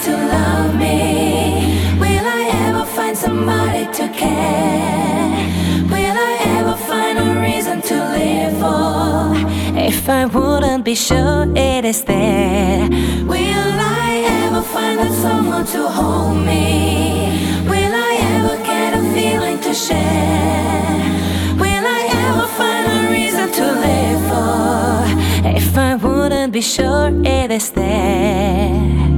to love me? Will I ever find somebody to care? Will I ever find a reason to live for? If I wouldn't be sure it is there, will I ever find that someone to hold me? Will I ever get a feeling to share? Will I ever find a reason to live for? If I wouldn't be sure it is there.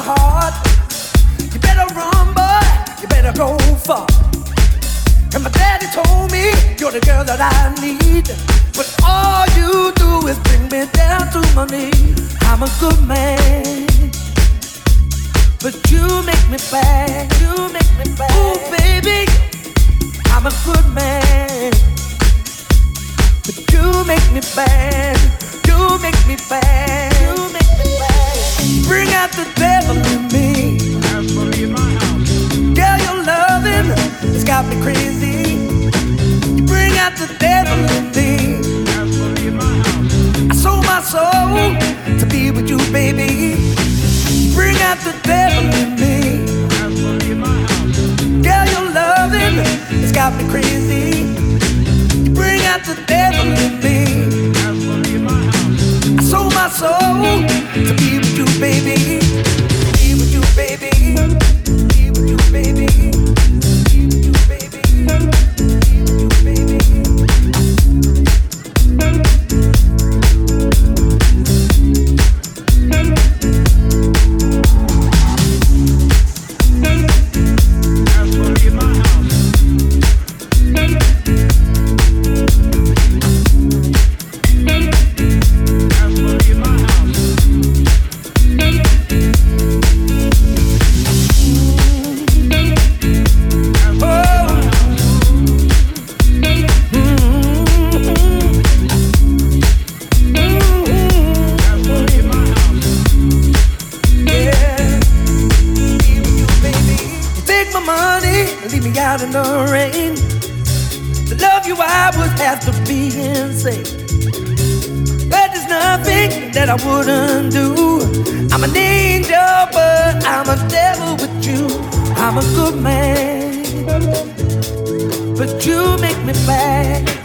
heart. You better run, boy. You better go far. And my daddy told me you're the girl that I need. But all you do is bring me down to my knees. I'm a good man. But you make me bad. You make me bad. Ooh, baby. I'm a good man. But you make me bad. You make me bad. You make Bring out the devil in me. Girl, your loving has got me crazy. Bring out the devil in me. I sold my soul to be with you, baby. Bring out the devil in me. Girl, your loving has got me crazy. Bring out the devil in me. Soul to be with you, baby. Be with you, baby. Me bad.